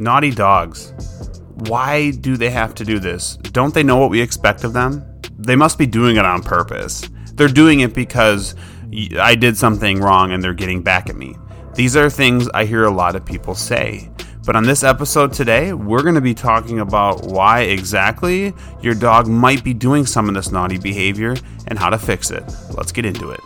Naughty dogs. Why do they have to do this? Don't they know what we expect of them? They must be doing it on purpose. They're doing it because I did something wrong and they're getting back at me. These are things I hear a lot of people say. But on this episode today, we're going to be talking about why exactly your dog might be doing some of this naughty behavior and how to fix it. Let's get into it.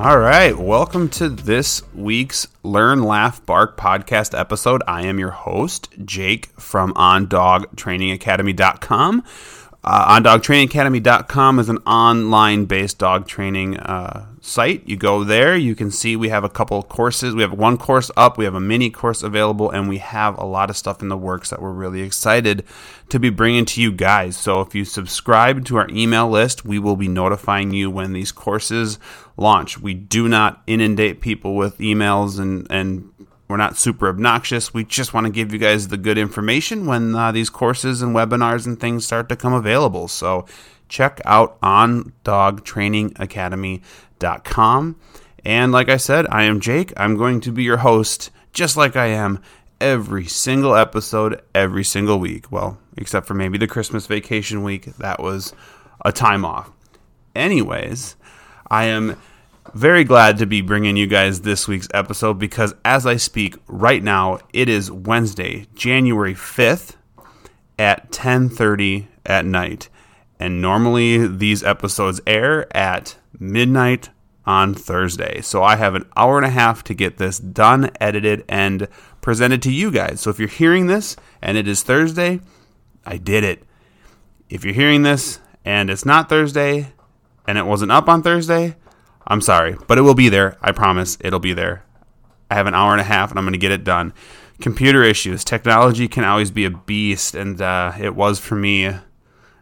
All right, welcome to this week's Learn, Laugh, Bark podcast episode. I am your host, Jake from OnDogTrainingAcademy.com. Uh, OnDogTrainingAcademy.com is an online based dog training uh, site. You go there, you can see we have a couple courses. We have one course up, we have a mini course available, and we have a lot of stuff in the works that we're really excited to be bringing to you guys. So if you subscribe to our email list, we will be notifying you when these courses launch. We do not inundate people with emails and, and we're not super obnoxious. We just want to give you guys the good information when uh, these courses and webinars and things start to come available. So check out on dogtrainingacademy.com. And like I said, I am Jake. I'm going to be your host, just like I am every single episode, every single week. Well, except for maybe the Christmas vacation week. That was a time off. Anyways, I am very glad to be bringing you guys this week's episode because as I speak right now, it is Wednesday, January 5th at 10:30 at night. And normally these episodes air at midnight on Thursday. So I have an hour and a half to get this done, edited and presented to you guys. So if you're hearing this and it is Thursday, I did it. If you're hearing this and it's not Thursday and it wasn't up on Thursday, I'm sorry, but it will be there. I promise it'll be there. I have an hour and a half and I'm going to get it done. Computer issues. Technology can always be a beast, and uh, it was for me in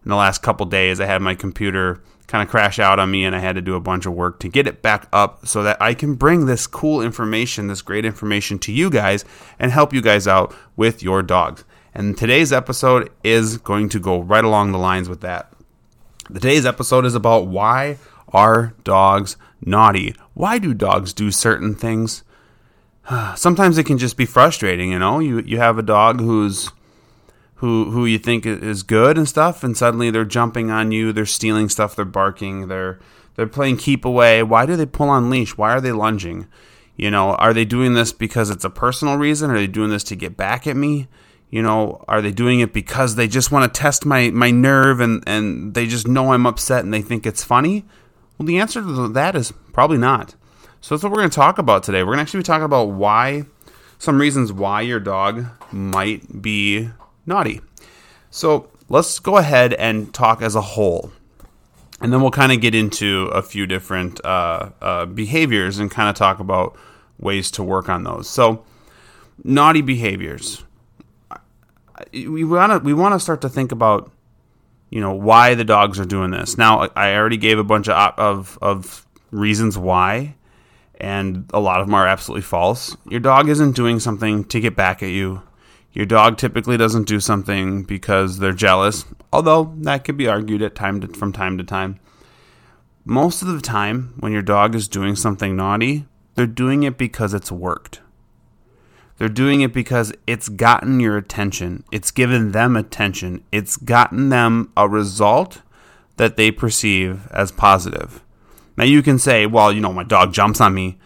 the last couple days. I had my computer kind of crash out on me, and I had to do a bunch of work to get it back up so that I can bring this cool information, this great information to you guys and help you guys out with your dogs. And today's episode is going to go right along the lines with that. Today's episode is about why are dogs naughty? Why do dogs do certain things? Sometimes it can just be frustrating, you know. You you have a dog who's who who you think is good and stuff, and suddenly they're jumping on you, they're stealing stuff, they're barking, they're they're playing keep away. Why do they pull on leash? Why are they lunging? You know, are they doing this because it's a personal reason? Are they doing this to get back at me? You know, are they doing it because they just want to test my, my nerve and, and they just know I'm upset and they think it's funny? Well, the answer to that is probably not. So that's what we're going to talk about today. We're going to actually be talking about why, some reasons why your dog might be naughty. So let's go ahead and talk as a whole. And then we'll kind of get into a few different uh, uh, behaviors and kind of talk about ways to work on those. So, naughty behaviors. We want to we want to start to think about you know why the dogs are doing this. Now I already gave a bunch of of, of reasons why, and a lot of them are absolutely false. Your dog isn't doing something to get back at you. Your dog typically doesn't do something because they're jealous, although that could be argued at time to, from time to time. Most of the time, when your dog is doing something naughty, they're doing it because it's worked. They're doing it because it's gotten your attention. It's given them attention. It's gotten them a result that they perceive as positive. Now you can say, well, you know, my dog jumps on me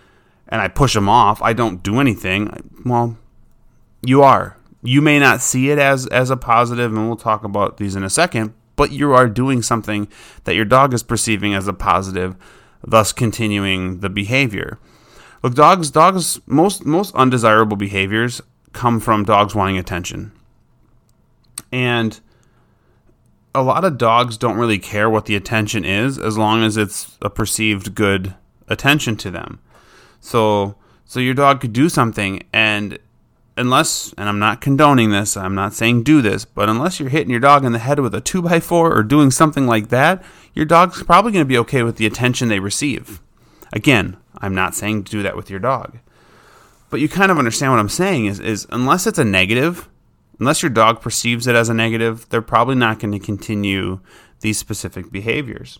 and I push him off. I don't do anything. Well, you are. You may not see it as as a positive and we'll talk about these in a second, but you are doing something that your dog is perceiving as a positive, thus continuing the behavior. Look, dogs, dogs, most most undesirable behaviors come from dogs wanting attention, and a lot of dogs don't really care what the attention is as long as it's a perceived good attention to them. So, so your dog could do something, and unless, and I'm not condoning this, I'm not saying do this, but unless you're hitting your dog in the head with a two by four or doing something like that, your dog's probably going to be okay with the attention they receive. Again, I'm not saying to do that with your dog. But you kind of understand what I'm saying is, is unless it's a negative, unless your dog perceives it as a negative, they're probably not going to continue these specific behaviors.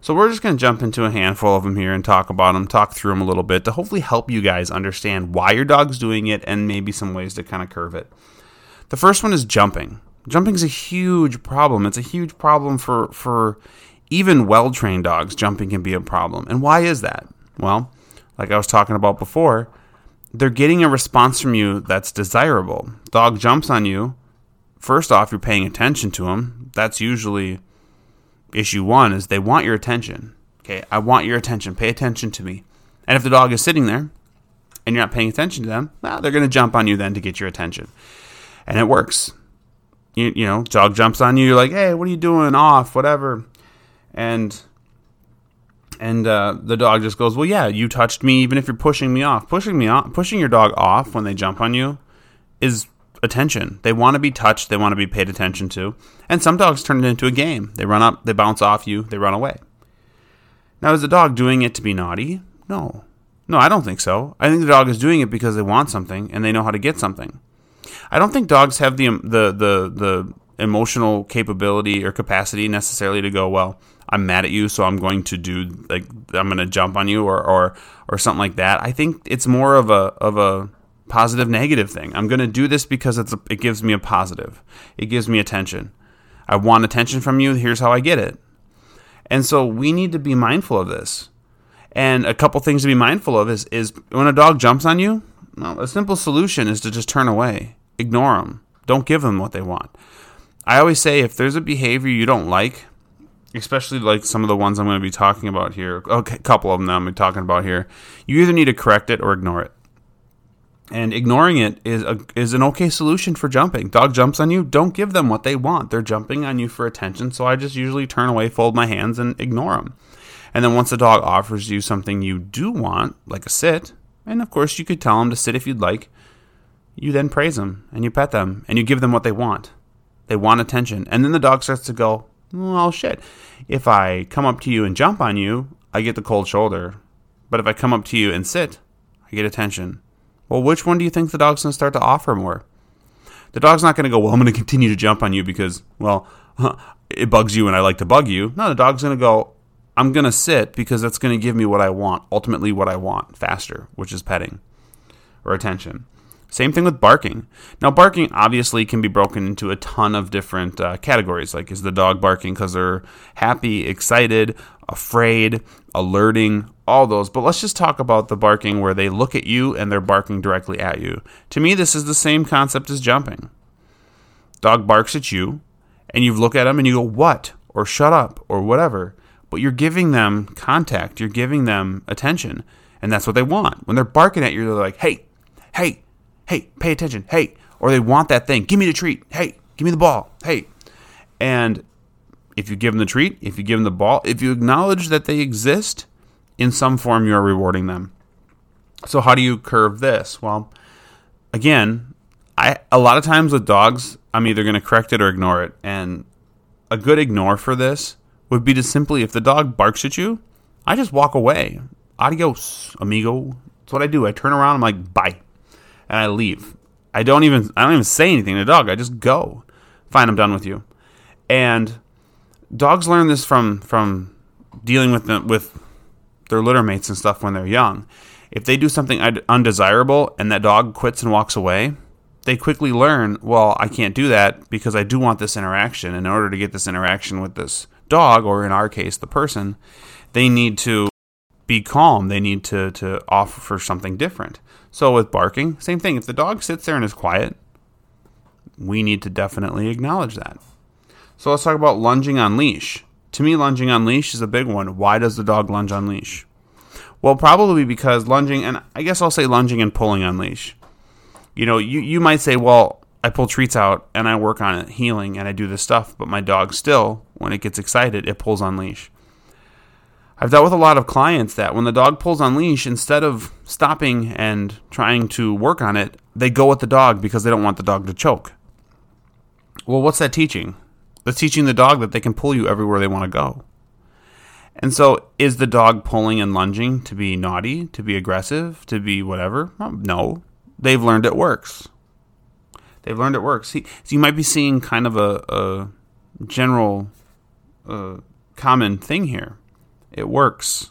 So we're just going to jump into a handful of them here and talk about them, talk through them a little bit to hopefully help you guys understand why your dog's doing it and maybe some ways to kind of curve it. The first one is jumping. Jumping is a huge problem. It's a huge problem for for even well-trained dogs. Jumping can be a problem. And why is that? Well, like I was talking about before, they're getting a response from you that's desirable. Dog jumps on you. First off, you're paying attention to them. That's usually issue one is they want your attention. Okay, I want your attention. Pay attention to me. And if the dog is sitting there and you're not paying attention to them, well, they're going to jump on you then to get your attention. And it works. You, you know, dog jumps on you, you're like, hey, what are you doing? Off, whatever. And and uh, the dog just goes, "Well, yeah, you touched me, even if you're pushing me off. Pushing me off, pushing your dog off when they jump on you, is attention. They want to be touched. They want to be paid attention to. And some dogs turn it into a game. They run up, they bounce off you, they run away. Now, is the dog doing it to be naughty? No, no, I don't think so. I think the dog is doing it because they want something and they know how to get something. I don't think dogs have the the the the emotional capability or capacity necessarily to go well I'm mad at you, so I'm going to do like I'm going to jump on you or or or something like that. I think it's more of a of a positive negative thing. I'm going to do this because it's a, it gives me a positive. It gives me attention. I want attention from you. Here's how I get it. And so we need to be mindful of this. And a couple things to be mindful of is is when a dog jumps on you, well, a simple solution is to just turn away, ignore them, don't give them what they want. I always say if there's a behavior you don't like, especially like some of the ones I'm going to be talking about here, okay, a couple of them that I'm be talking about here, you either need to correct it or ignore it. And ignoring it is a, is an okay solution for jumping. Dog jumps on you, don't give them what they want. They're jumping on you for attention, so I just usually turn away, fold my hands, and ignore them. And then once the dog offers you something you do want, like a sit, and of course you could tell them to sit if you'd like, you then praise them and you pet them and you give them what they want. They want attention. And then the dog starts to go, well, shit. If I come up to you and jump on you, I get the cold shoulder. But if I come up to you and sit, I get attention. Well, which one do you think the dog's going to start to offer more? The dog's not going to go, well, I'm going to continue to jump on you because, well, it bugs you and I like to bug you. No, the dog's going to go, I'm going to sit because that's going to give me what I want, ultimately what I want, faster, which is petting or attention. Same thing with barking. Now, barking obviously can be broken into a ton of different uh, categories. Like, is the dog barking because they're happy, excited, afraid, alerting, all those. But let's just talk about the barking where they look at you and they're barking directly at you. To me, this is the same concept as jumping. Dog barks at you, and you look at them and you go, what? Or shut up, or whatever. But you're giving them contact, you're giving them attention. And that's what they want. When they're barking at you, they're like, hey, hey, hey, pay attention, hey, or they want that thing, give me the treat, hey, give me the ball, hey. And if you give them the treat, if you give them the ball, if you acknowledge that they exist, in some form you are rewarding them. So how do you curve this? Well, again, I a lot of times with dogs, I'm either going to correct it or ignore it. And a good ignore for this would be to simply if the dog barks at you, I just walk away. Adios, amigo. That's what I do. I turn around, I'm like, bye and I leave. I don't even I don't even say anything to the dog. I just go. Fine, I'm done with you. And dogs learn this from from dealing with them with their litter mates and stuff when they're young. If they do something undesirable and that dog quits and walks away, they quickly learn, well, I can't do that because I do want this interaction. In order to get this interaction with this dog, or in our case, the person, they need to be calm. They need to, to offer for something different. So with barking, same thing. If the dog sits there and is quiet, we need to definitely acknowledge that. So let's talk about lunging on leash. To me, lunging on leash is a big one. Why does the dog lunge on leash? Well, probably because lunging, and I guess I'll say lunging and pulling on leash. You know, you, you might say, well, I pull treats out and I work on heeling, and I do this stuff, but my dog still, when it gets excited, it pulls on leash. I've dealt with a lot of clients that when the dog pulls on leash, instead of stopping and trying to work on it, they go with the dog because they don't want the dog to choke. Well, what's that teaching? That's teaching the dog that they can pull you everywhere they want to go. And so, is the dog pulling and lunging to be naughty, to be aggressive, to be whatever? No. They've learned it works. They've learned it works. See, so you might be seeing kind of a, a general, uh, common thing here. It works.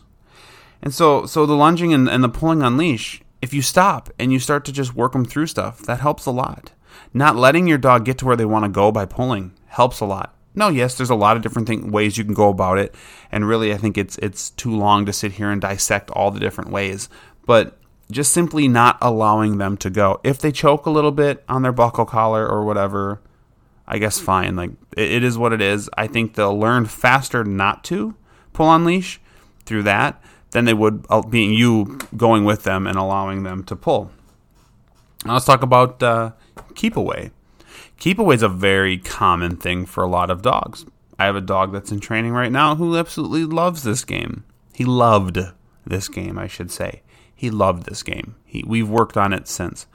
And so, so the lunging and, and the pulling on leash, if you stop and you start to just work them through stuff, that helps a lot. Not letting your dog get to where they want to go by pulling helps a lot. No, yes, there's a lot of different thing, ways you can go about it, and really, I think it's it's too long to sit here and dissect all the different ways. But just simply not allowing them to go. If they choke a little bit on their buckle collar or whatever, I guess fine. Like it, it is what it is. I think they'll learn faster not to pull on leash through that than they would uh, being you going with them and allowing them to pull. Now let's talk about uh, keep away. Keep away is a very common thing for a lot of dogs. I have a dog that's in training right now who absolutely loves this game. He loved this game, I should say. He loved this game. He, we've worked on it since.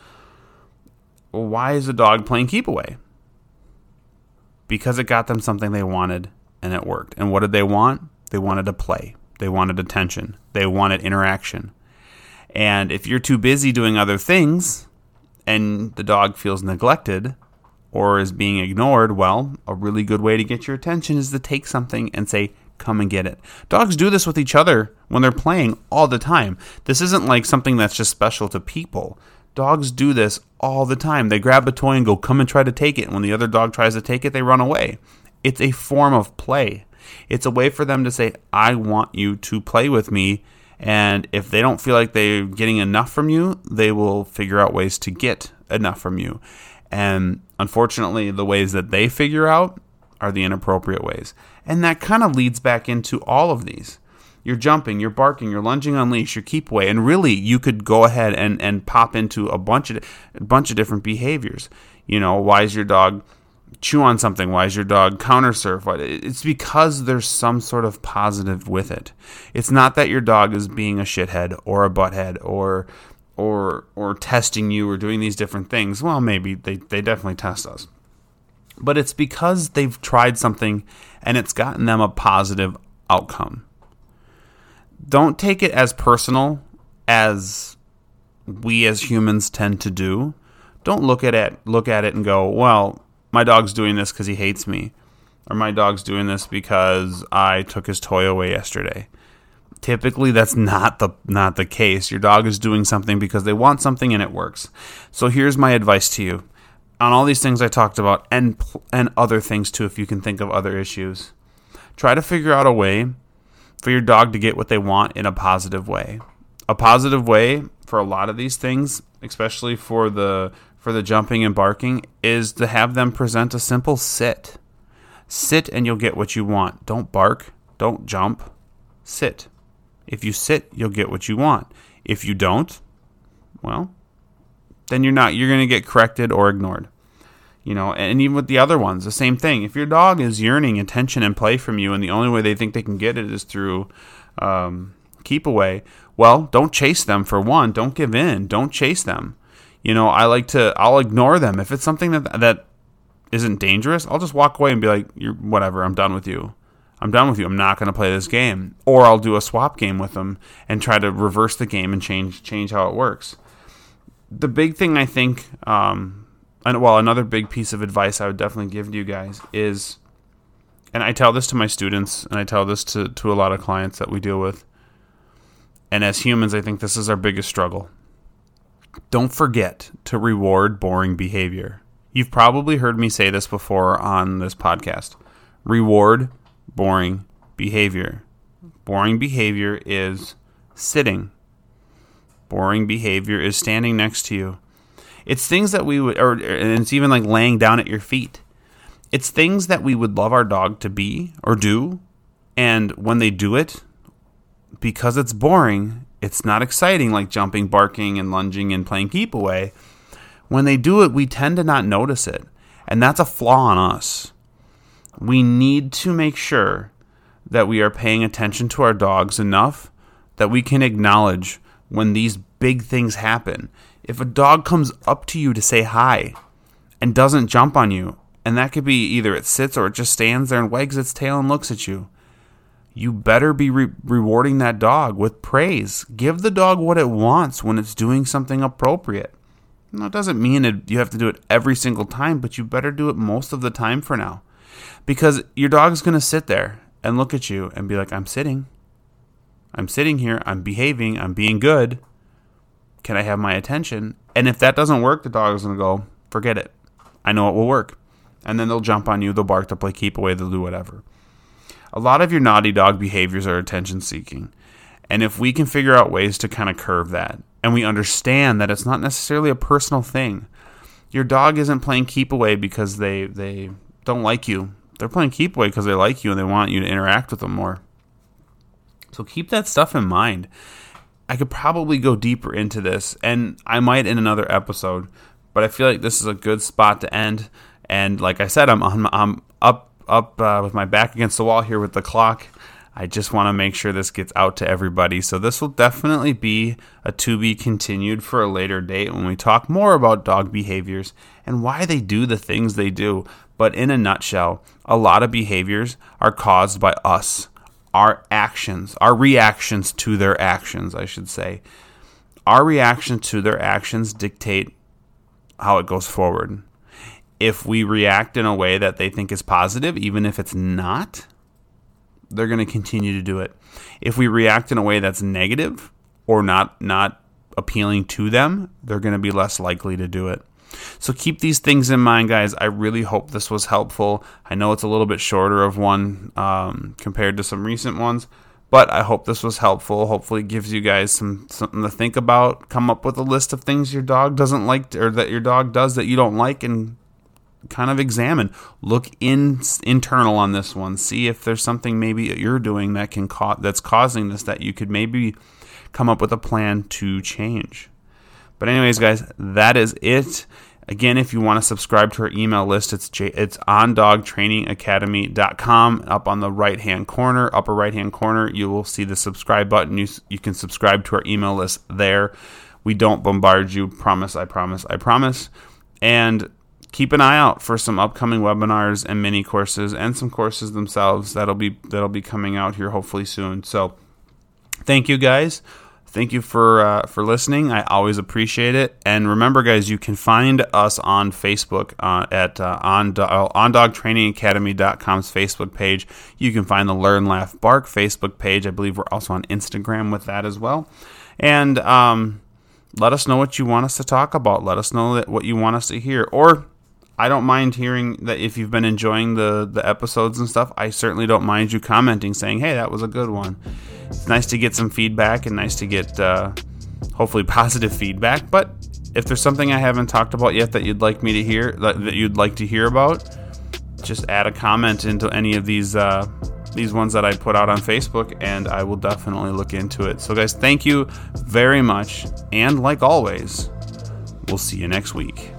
Why is a dog playing keep away? Because it got them something they wanted and it worked. And what did they want? They wanted to play. They wanted attention. They wanted interaction. And if you're too busy doing other things and the dog feels neglected, or is being ignored, well, a really good way to get your attention is to take something and say, come and get it. Dogs do this with each other when they're playing all the time. This isn't like something that's just special to people. Dogs do this all the time. They grab a toy and go, come and try to take it. And when the other dog tries to take it, they run away. It's a form of play. It's a way for them to say, I want you to play with me. And if they don't feel like they're getting enough from you, they will figure out ways to get enough from you. And unfortunately, the ways that they figure out are the inappropriate ways. And that kind of leads back into all of these. You're jumping, you're barking, you're lunging on leash, you keep away, and really you could go ahead and, and pop into a bunch of a bunch of different behaviors. You know, why is your dog chew on something? Why is your dog counter surf? It's because there's some sort of positive with it. It's not that your dog is being a shithead or a butthead or or or testing you or doing these different things. Well, maybe they, they definitely test us. But it's because they've tried something and it's gotten them a positive outcome. Don't take it as personal as we as humans tend to do. Don't look at it look at it and go, "Well, my dog's doing this cuz he hates me." Or my dog's doing this because I took his toy away yesterday. Typically that's not the not the case. Your dog is doing something because they want something and it works. So here's my advice to you. On all these things i talked about and and other things too if you can think of other issues try to figure out a way for your dog to get what they want in a positive way. A positive way for a lot of these things especially for the for the jumping and barking is to have them present a simple sit sit and you'll get what you want don't bark don't jump sit if you sit, you'll get what you want. If you don't, well, then you're not. You're going to get corrected or ignored. You know, and even with the other ones, the same thing. If your dog is yearning attention and play from you, and the only way they think they can get it is through um, keep away, well, don't chase them for one. Don't give in. Don't chase them. You know, I like to. I'll ignore them if it's something that that isn't dangerous. I'll just walk away and be like, "You're whatever. I'm done with you." I'm done with you. I'm not going to play this game. Or I'll do a swap game with them and try to reverse the game and change change how it works. The big thing I think, um, and well, another big piece of advice I would definitely give to you guys is, and I tell this to my students, and I tell this to to a lot of clients that we deal with. And as humans, I think this is our biggest struggle. Don't forget to reward boring behavior. You've probably heard me say this before on this podcast. Reward boring behavior. Boring behavior is sitting. Boring behavior is standing next to you. It's things that we would, or and it's even like laying down at your feet. It's things that we would love our dog to be or do, and when they do it, because it's boring, it's not exciting like jumping, barking, and lunging and playing keep away. When they do it, we tend to not notice it, and that's a flaw on us we need to make sure that we are paying attention to our dogs enough that we can acknowledge when these big things happen. If a dog comes up to you to say hi and doesn't jump on you, and that could be either it sits or it just stands there and wags its tail and looks at you, you better be re- rewarding that dog with praise. Give the dog what it wants when it's doing something appropriate. Now, it doesn't mean it, you have to do it every single time, but you better do it most of the time for now. Because your dog's going to sit there and look at you and be like, I'm sitting. I'm sitting here. I'm behaving. I'm being good. Can I have my attention? And if that doesn't work, the dog is going to go, forget it. I know it will work. And then they'll jump on you. They'll bark. They'll play keep away. They'll do whatever. A lot of your naughty dog behaviors are attention seeking. And if we can figure out ways to kind of curve that, and we understand that it's not necessarily a personal thing, your dog isn't playing keep away because they, they don't like you. They're playing keep away because they like you and they want you to interact with them more. So keep that stuff in mind. I could probably go deeper into this, and I might in another episode, but I feel like this is a good spot to end. And like I said, I'm, I'm, I'm up up uh, with my back against the wall here with the clock. I just want to make sure this gets out to everybody. So this will definitely be a to be continued for a later date when we talk more about dog behaviors and why they do the things they do. But in a nutshell, a lot of behaviors are caused by us, our actions, our reactions to their actions, I should say. Our reaction to their actions dictate how it goes forward if we react in a way that they think is positive, even if it's not, they're going to continue to do it. If we react in a way that's negative or not not appealing to them, they're going to be less likely to do it. So keep these things in mind, guys. I really hope this was helpful. I know it's a little bit shorter of one um, compared to some recent ones, but I hope this was helpful. Hopefully, it gives you guys some something to think about. Come up with a list of things your dog doesn't like, or that your dog does that you don't like, and kind of examine, look in internal on this one, see if there's something maybe you're doing that can cause that's causing this that you could maybe come up with a plan to change. But anyways, guys, that is it. Again, if you want to subscribe to our email list, it's J- it's on dogtrainingacademy.com. Up on the right hand corner, upper right hand corner, you will see the subscribe button. You, you can subscribe to our email list there. We don't bombard you. Promise, I promise, I promise. And keep an eye out for some upcoming webinars and mini courses and some courses themselves that'll be that'll be coming out here hopefully soon. So thank you guys. Thank you for uh, for listening. I always appreciate it. And remember, guys, you can find us on Facebook uh, at uh, on on dogtrainingacademy.com's Facebook page. You can find the Learn Laugh Bark Facebook page. I believe we're also on Instagram with that as well. And um, let us know what you want us to talk about. Let us know what you want us to hear, or I don't mind hearing that if you've been enjoying the the episodes and stuff. I certainly don't mind you commenting, saying, "Hey, that was a good one." It's nice to get some feedback and nice to get uh, hopefully positive feedback. But if there's something I haven't talked about yet that you'd like me to hear, that you'd like to hear about, just add a comment into any of these uh, these ones that I put out on Facebook, and I will definitely look into it. So, guys, thank you very much, and like always, we'll see you next week.